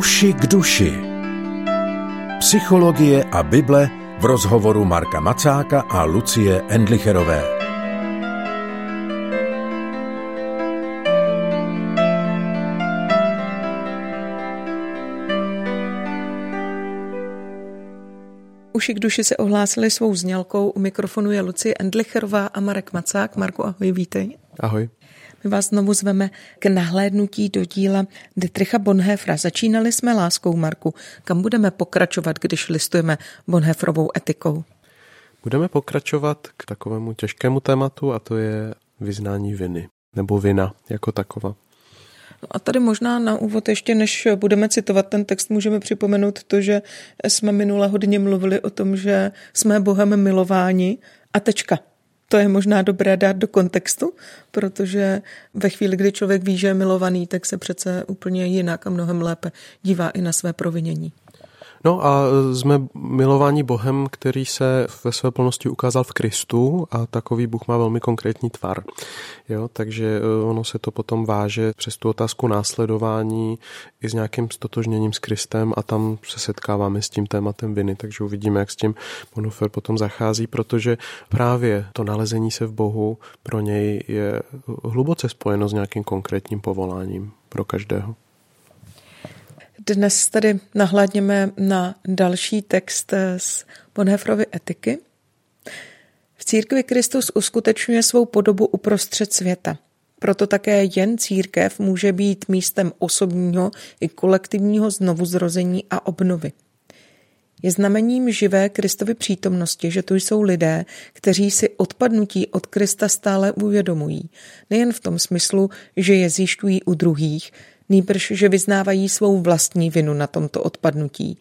Uši k duši. Psychologie a Bible v rozhovoru Marka Macáka a Lucie Endlicherové. Uši k duši se ohlásili svou znělkou. U mikrofonu je Lucie Endlicherová a Marek Macák. Marku, ahoj, vítej. Ahoj. My vás znovu zveme k nahlédnutí do díla Dietricha Bonhefra. Začínali jsme láskou, Marku. Kam budeme pokračovat, když listujeme Bonhefrovou etikou? Budeme pokračovat k takovému těžkému tématu a to je vyznání viny, nebo vina jako taková. No a tady možná na úvod ještě, než budeme citovat ten text, můžeme připomenout to, že jsme minule hodně mluvili o tom, že jsme Bohem milováni a tečka to je možná dobré dát do kontextu, protože ve chvíli, kdy člověk ví, že je milovaný, tak se přece úplně jinak a mnohem lépe dívá i na své provinění. No a jsme milováni Bohem, který se ve své plnosti ukázal v Kristu a takový Bůh má velmi konkrétní tvar. Jo, takže eh, ono se to potom váže přes tu otázku následování i s nějakým stotožněním s Kristem a tam se setkáváme s tím tématem viny, takže uvidíme, jak s tím Bonhoeffer potom zachází, protože právě to nalezení se v Bohu pro něj je hluboce spojeno s nějakým konkrétním povoláním pro každého. Dnes tedy nahlédněme na další text z Bonhoefferovy etiky. V církvi Kristus uskutečňuje svou podobu uprostřed světa. Proto také jen církev může být místem osobního i kolektivního znovuzrození a obnovy. Je znamením živé Kristovy přítomnosti, že tu jsou lidé, kteří si odpadnutí od Krista stále uvědomují. Nejen v tom smyslu, že je zjišťují u druhých, nýbrž, že vyznávají svou vlastní vinu na tomto odpadnutí.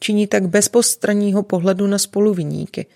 Činí tak bez postranního pohledu na spoluviníky.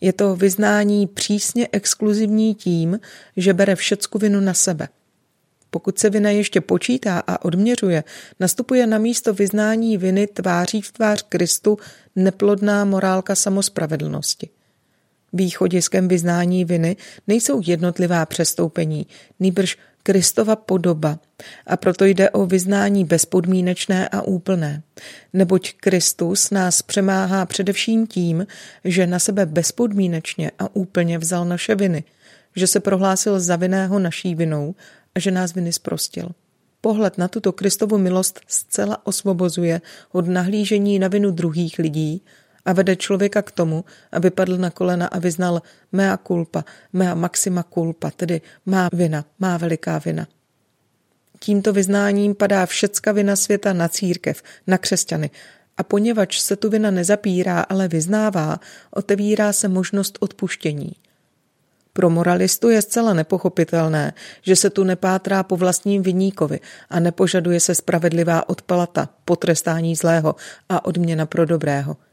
Je to vyznání přísně exkluzivní tím, že bere všecku vinu na sebe. Pokud se vina ještě počítá a odměřuje, nastupuje na místo vyznání viny tváří v tvář Kristu neplodná morálka samospravedlnosti. Východiskem vyznání viny nejsou jednotlivá přestoupení, nýbrž Kristova podoba a proto jde o vyznání bezpodmínečné a úplné. Neboť Kristus nás přemáhá především tím, že na sebe bezpodmínečně a úplně vzal naše viny, že se prohlásil za vinného naší vinou a že nás viny zprostil. Pohled na tuto Kristovu milost zcela osvobozuje od nahlížení na vinu druhých lidí a vede člověka k tomu, aby padl na kolena a vyznal mea culpa, mea maxima culpa, tedy má vina, má veliká vina. Tímto vyznáním padá všecka vina světa na církev, na křesťany a poněvadž se tu vina nezapírá, ale vyznává, otevírá se možnost odpuštění. Pro moralistu je zcela nepochopitelné, že se tu nepátrá po vlastním viníkovi a nepožaduje se spravedlivá odpalata, potrestání zlého a odměna pro dobrého –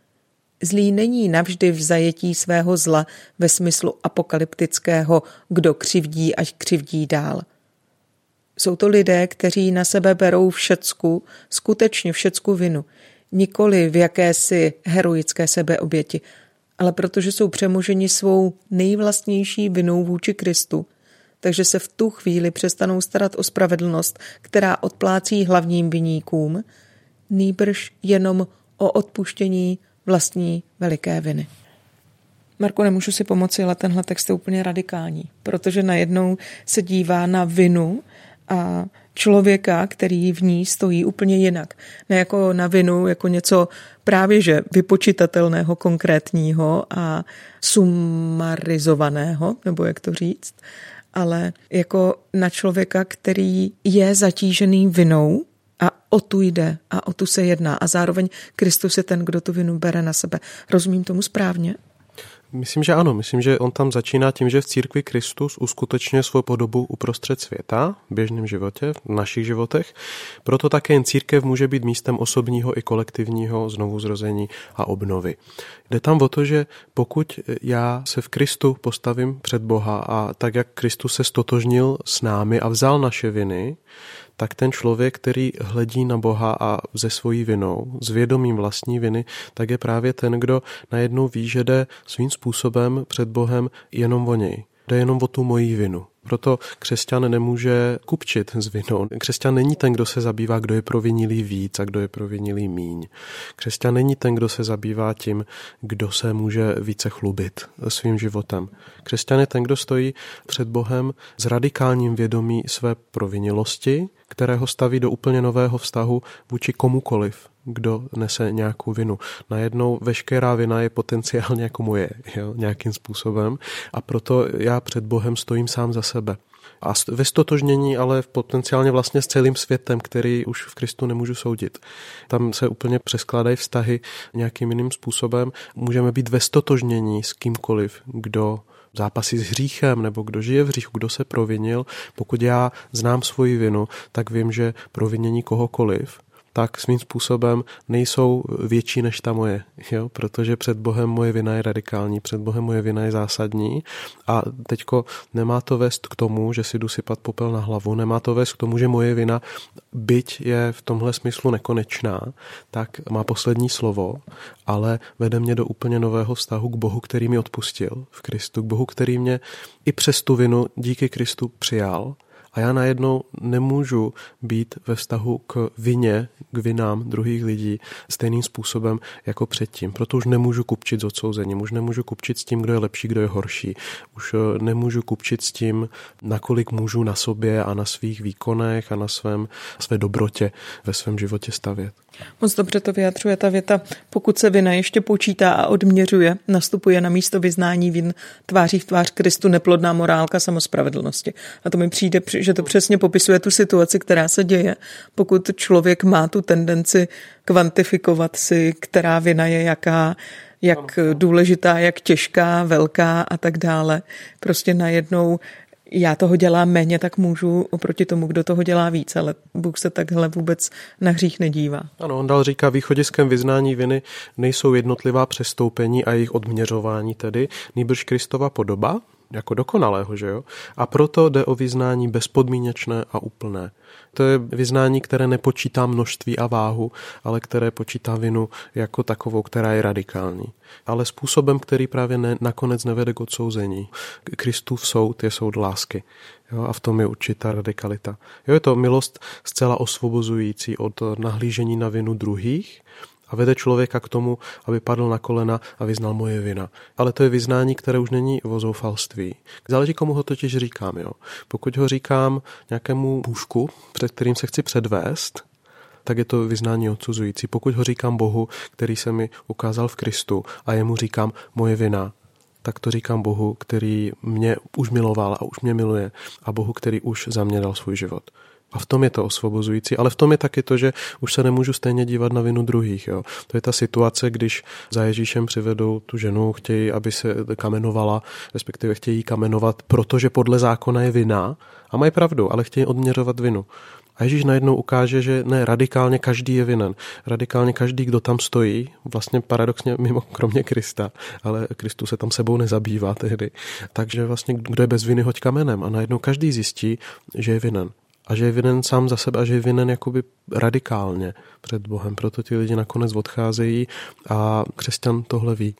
Zlý není navždy v zajetí svého zla ve smyslu apokalyptického, kdo křivdí, ať křivdí dál. Jsou to lidé, kteří na sebe berou všecku, skutečně všecku vinu, nikoli v jakési heroické sebeoběti, ale protože jsou přemoženi svou nejvlastnější vinou vůči Kristu, takže se v tu chvíli přestanou starat o spravedlnost, která odplácí hlavním viníkům, nýbrž jenom o odpuštění vlastní veliké viny. Marko, nemůžu si pomoci, ale tenhle text je úplně radikální, protože najednou se dívá na vinu a člověka, který v ní stojí úplně jinak. Ne jako na vinu, jako něco právě že vypočitatelného, konkrétního a sumarizovaného, nebo jak to říct, ale jako na člověka, který je zatížený vinou o tu jde a o tu se jedná. A zároveň Kristus je ten, kdo tu vinu bere na sebe. Rozumím tomu správně? Myslím, že ano. Myslím, že on tam začíná tím, že v církvi Kristus uskutečňuje svou podobu uprostřed světa, v běžném životě, v našich životech. Proto také jen církev může být místem osobního i kolektivního znovuzrození a obnovy. Jde tam o to, že pokud já se v Kristu postavím před Boha a tak, jak Kristus se stotožnil s námi a vzal naše viny, tak ten člověk, který hledí na Boha a ze svojí vinou, s vědomím vlastní viny, tak je právě ten, kdo najednou ví, že jde svým způsobem před Bohem jenom o něj. Jde jenom o tu moji vinu. Proto křesťan nemůže kupčit s vinou. Křesťan není ten, kdo se zabývá, kdo je provinilý víc a kdo je provinilý míň. Křesťan není ten, kdo se zabývá tím, kdo se může více chlubit svým životem. Křesťan je ten, kdo stojí před Bohem s radikálním vědomí své provinilosti, kterého staví do úplně nového vztahu vůči komukoliv, kdo nese nějakou vinu. Najednou veškerá vina je potenciálně jako moje, jo, nějakým způsobem a proto já před Bohem stojím sám za sebe. A ve stotožnění ale potenciálně vlastně s celým světem, který už v Kristu nemůžu soudit. Tam se úplně přeskládají vztahy nějakým jiným způsobem. Můžeme být ve stotožnění s kýmkoliv, kdo zápasí s hříchem nebo kdo žije v hříchu, kdo se provinil. Pokud já znám svoji vinu, tak vím, že provinění kohokoliv tak svým způsobem nejsou větší než ta moje, jo? protože před Bohem moje vina je radikální, před Bohem moje vina je zásadní a teďko nemá to vést k tomu, že si jdu sypat popel na hlavu, nemá to vést k tomu, že moje vina, byť je v tomhle smyslu nekonečná, tak má poslední slovo, ale vede mě do úplně nového vztahu k Bohu, který mi odpustil v Kristu, k Bohu, který mě i přes tu vinu díky Kristu přijal a já najednou nemůžu být ve vztahu k vině, k vinám druhých lidí stejným způsobem jako předtím. Proto už nemůžu kupčit s odsouzením, už nemůžu kupčit s tím, kdo je lepší, kdo je horší. Už eh, nemůžu kupčit s tím, nakolik můžu na sobě a na svých výkonech a na svém, své dobrotě ve svém životě stavět. Moc dobře to vyjadřuje ta věta. Pokud se vina ještě počítá a odměřuje, nastupuje na místo vyznání vin tváří v tvář Kristu neplodná morálka samospravedlnosti. A to mi přijde, že to přesně popisuje tu situaci, která se děje. Pokud člověk má tu tendenci kvantifikovat si, která vina je jaká, jak důležitá, jak těžká, velká a tak dále. Prostě najednou já toho dělám méně, tak můžu oproti tomu, kdo toho dělá víc, ale Bůh se takhle vůbec na hřích nedívá. Ano, on dal říká, východiskem vyznání viny nejsou jednotlivá přestoupení a jejich odměřování tedy, nýbrž Kristova podoba, jako dokonalého, že jo? A proto jde o vyznání bezpodmínečné a úplné. To je vyznání, které nepočítá množství a váhu, ale které počítá vinu jako takovou, která je radikální. Ale způsobem, který právě ne, nakonec nevede k odsouzení. Kristův soud je soud lásky. Jo, a v tom je určitá radikalita. Jo, je to milost zcela osvobozující od nahlížení na vinu druhých, a vede člověka k tomu, aby padl na kolena a vyznal moje vina. Ale to je vyznání, které už není o zoufalství. Záleží, komu ho totiž říkám. Jo. Pokud ho říkám nějakému půžku, před kterým se chci předvést, tak je to vyznání odsuzující. Pokud ho říkám Bohu, který se mi ukázal v Kristu a jemu říkám moje vina, tak to říkám Bohu, který mě už miloval a už mě miluje a Bohu, který už za mě dal svůj život. A v tom je to osvobozující, ale v tom je taky to, že už se nemůžu stejně dívat na vinu druhých. Jo. To je ta situace, když za Ježíšem přivedou tu ženu, chtějí, aby se kamenovala, respektive chtějí kamenovat, protože podle zákona je vina a mají pravdu, ale chtějí odměřovat vinu. A Ježíš najednou ukáže, že ne, radikálně každý je vinen. Radikálně každý, kdo tam stojí, vlastně paradoxně mimo kromě Krista, ale Kristus se tam sebou nezabývá tehdy. Takže vlastně kdo je bez viny, hoď kamenem. A najednou každý zjistí, že je vinen a že je vinen sám za sebe a že je vinen jakoby radikálně před Bohem. Proto ti lidi nakonec odcházejí a křesťan tohle ví.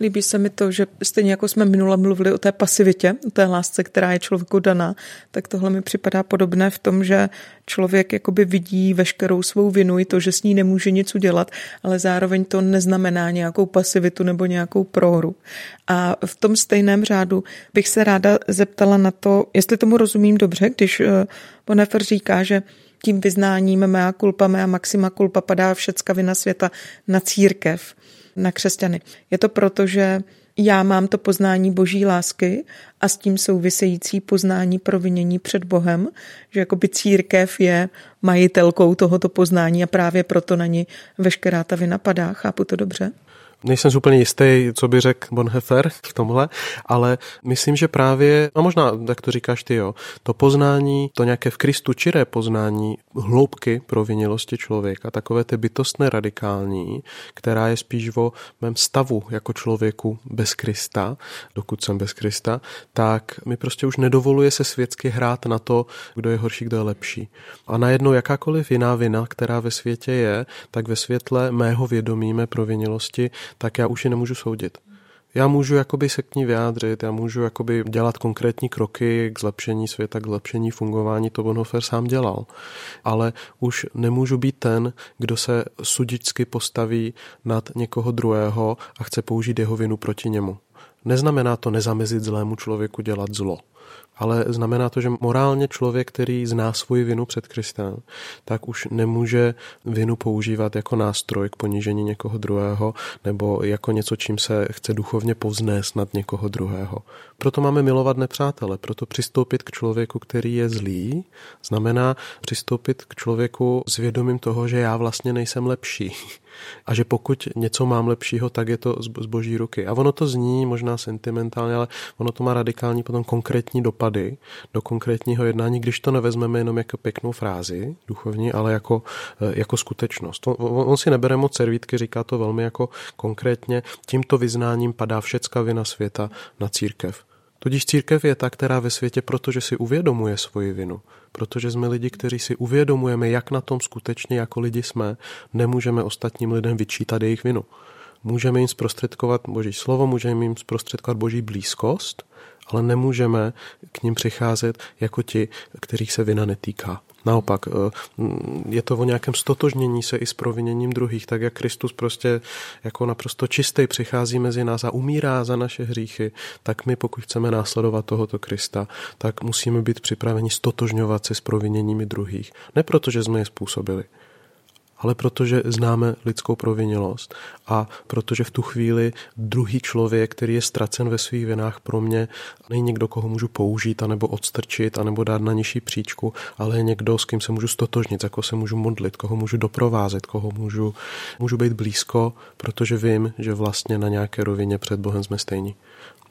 Líbí se mi to, že stejně jako jsme minule mluvili o té pasivitě, o té lásce, která je člověku daná, tak tohle mi připadá podobné v tom, že člověk jakoby vidí veškerou svou vinu i to, že s ní nemůže nic udělat, ale zároveň to neznamená nějakou pasivitu nebo nějakou prohru. A v tom stejném řádu bych se ráda zeptala na to, jestli tomu rozumím dobře, když eh, Bonefer říká, že tím vyznáním mea culpa, mea maxima culpa padá všecka vina světa na církev na křesťany. Je to proto, že já mám to poznání boží lásky a s tím související poznání provinění před Bohem, že jakoby církev je majitelkou tohoto poznání a právě proto na ní veškerá ta vina padá. Chápu to dobře? Nejsem úplně jistý, co by řekl Bonhoeffer v tomhle, ale myslím, že právě, a možná tak to říkáš ty, jo, to poznání, to nějaké v Kristu čiré poznání hloubky provinělosti člověka, takové ty bytostné radikální, která je spíš o mém stavu jako člověku bez Krista, dokud jsem bez Krista, tak mi prostě už nedovoluje se světsky hrát na to, kdo je horší, kdo je lepší. A najednou jakákoliv jiná vina, která ve světě je, tak ve světle mého vědomí, mé provinělosti, tak já už ji nemůžu soudit. Já můžu jakoby se k ní vyjádřit, já můžu jakoby dělat konkrétní kroky k zlepšení světa, k zlepšení fungování, to Bonhoeffer sám dělal. Ale už nemůžu být ten, kdo se sudičsky postaví nad někoho druhého a chce použít jeho vinu proti němu. Neznamená to nezamezit zlému člověku dělat zlo ale znamená to, že morálně člověk, který zná svoji vinu před Kristem, tak už nemůže vinu používat jako nástroj k ponížení někoho druhého nebo jako něco, čím se chce duchovně povznést nad někoho druhého. Proto máme milovat nepřátele, proto přistoupit k člověku, který je zlý, znamená přistoupit k člověku s vědomím toho, že já vlastně nejsem lepší a že pokud něco mám lepšího, tak je to z boží ruky. A ono to zní možná sentimentálně, ale ono to má radikální potom konkrétní dopady do konkrétního jednání, když to nevezmeme jenom jako pěknou frázi duchovní, ale jako, eh, jako skutečnost. On, on si nebere moc servítky, říká to velmi jako konkrétně. Tímto vyznáním padá všecka vina světa na církev. Tudíž církev je ta, která ve světě, protože si uvědomuje svoji vinu, protože jsme lidi, kteří si uvědomujeme, jak na tom skutečně jako lidi jsme, nemůžeme ostatním lidem vyčítat jejich vinu. Můžeme jim zprostředkovat Boží slovo, můžeme jim zprostředkovat Boží blízkost, ale nemůžeme k ním přicházet jako ti, kterých se vina netýká. Naopak, eh, je to o nějakém stotožnění se i s proviněním druhých, tak jak Kristus prostě jako naprosto čistý přichází mezi nás a umírá za naše hříchy, tak my, pokud chceme následovat tohoto Krista, tak musíme být připraveni stotožňovat se s proviněními druhých. Ne proto, že jsme je způsobili, ale protože známe lidskou provinělost a protože v tu chvíli druhý člověk, který je ztracen ve svých vinách pro mě, není někdo, koho můžu použít, anebo odstrčit, anebo dát na nižší příčku, ale je někdo, s kým se můžu stotožnit, jako se můžu modlit, koho můžu doprovázet, koho můžu, můžu být blízko, protože vím, že vlastně na nějaké rovině před Bohem jsme stejní.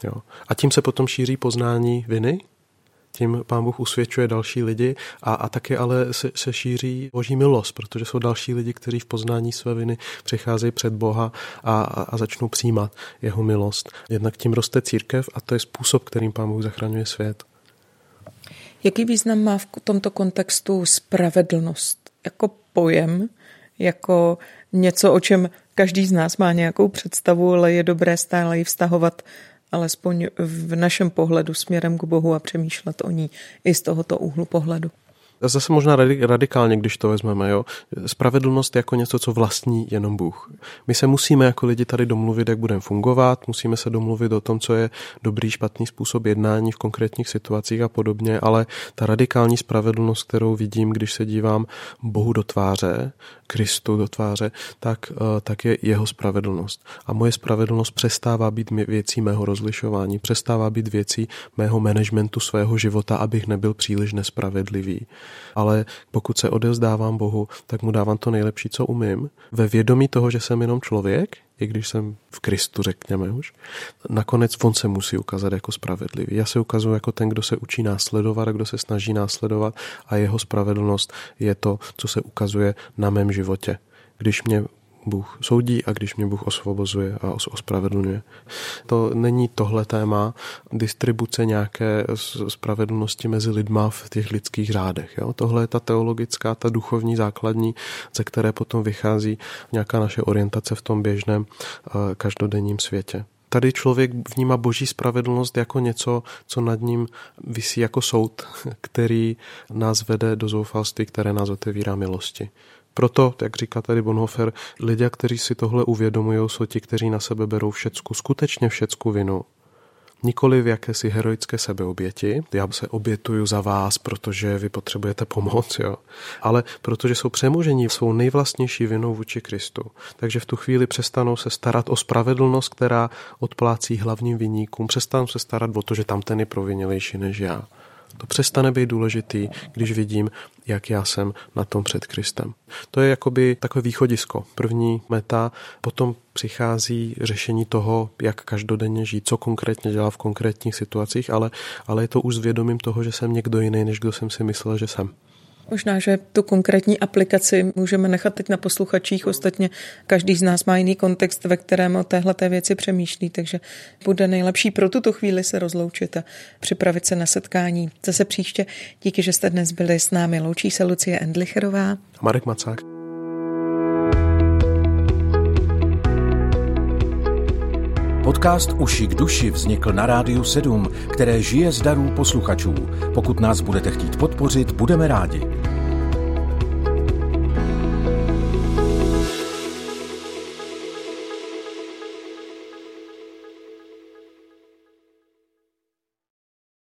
Jo. A tím se potom šíří poznání viny, tím pán Bůh usvědčuje další lidi a, a taky ale se, se šíří boží milost, protože jsou další lidi, kteří v poznání své viny přicházejí před Boha a, a, a začnou přijímat jeho milost. Jednak tím roste církev a to je způsob, kterým pán Bůh zachraňuje svět. Jaký význam má v tomto kontextu spravedlnost jako pojem, jako něco, o čem každý z nás má nějakou představu, ale je dobré stále ji vztahovat alespoň v našem pohledu směrem k Bohu a přemýšlet o ní i z tohoto úhlu pohledu. Zase možná radikálně, když to vezmeme. Jo? Spravedlnost jako něco, co vlastní jenom Bůh. My se musíme jako lidi tady domluvit, jak budeme fungovat, musíme se domluvit o tom, co je dobrý, špatný způsob jednání v konkrétních situacích a podobně, ale ta radikální spravedlnost, kterou vidím, když se dívám Bohu do tváře, Kristu do tváře, tak, eh, tak je jeho spravedlnost. A moje spravedlnost přestává být věcí mého rozlišování, přestává být věcí mého managementu svého života, abych nebyl příliš nespravedlivý. Ale pokud se odevzdávám Bohu, tak mu dávám to nejlepší, co umím, ve vědomí toho, že jsem jenom člověk, i když jsem v Kristu, řekněme už, nakonec on se musí ukázat jako spravedlivý. Já se ukazuju jako ten, kdo se učí následovat a kdo se snaží následovat a jeho spravedlnost je to, co se ukazuje na mém životě. Když mě Bůh soudí a když mě Bůh osvobozuje a ospravedlňuje. To není tohle téma distribuce nějaké spravedlnosti mezi lidma v těch lidských řádech. Jo? Tohle je ta teologická, ta duchovní základní, ze které potom vychází nějaká naše orientace v tom běžném eh, každodenním světě. Tady člověk vnímá boží spravedlnost jako něco, co nad ním visí jako soud, který nás vede do zoufalství, které nás otevírá milosti. Proto, jak říká tady Bonhoeffer, lidé, kteří si tohle uvědomují, jsou ti, kteří na sebe berou všecku, skutečně všecku vinu. Nikoli v jakési heroické sebeoběti, já se obětuju za vás, protože vy potřebujete pomoc, jo. ale protože jsou přemožení svou nejvlastnější vinou vůči Kristu. Takže v tu chvíli přestanou se starat o spravedlnost, která odplácí hlavním viníkům, přestanou se starat o to, že tam ten je provinělejší než já. To přestane být důležitý, když vidím, jak já jsem na tom před Kristem. To je jakoby takové východisko, první meta, potom přichází řešení toho, jak každodenně žít, co konkrétně dělá v konkrétních situacích, ale, ale je to už s vědomím toho, že jsem někdo jiný, než kdo jsem si myslel, že jsem. Možná, že tu konkrétní aplikaci můžeme nechat teď na posluchačích. Ostatně každý z nás má jiný kontext, ve kterém o téhle věci přemýšlí, takže bude nejlepší pro tuto chvíli se rozloučit a připravit se na setkání. Zase příště. Díky, že jste dnes byli s námi. Loučí se Lucie Endlicherová. Marek Macák. Podcast Uši k duši vznikl na Rádiu 7, které žije z darů posluchačů. Pokud nás budete chtít podpořit, budeme rádi.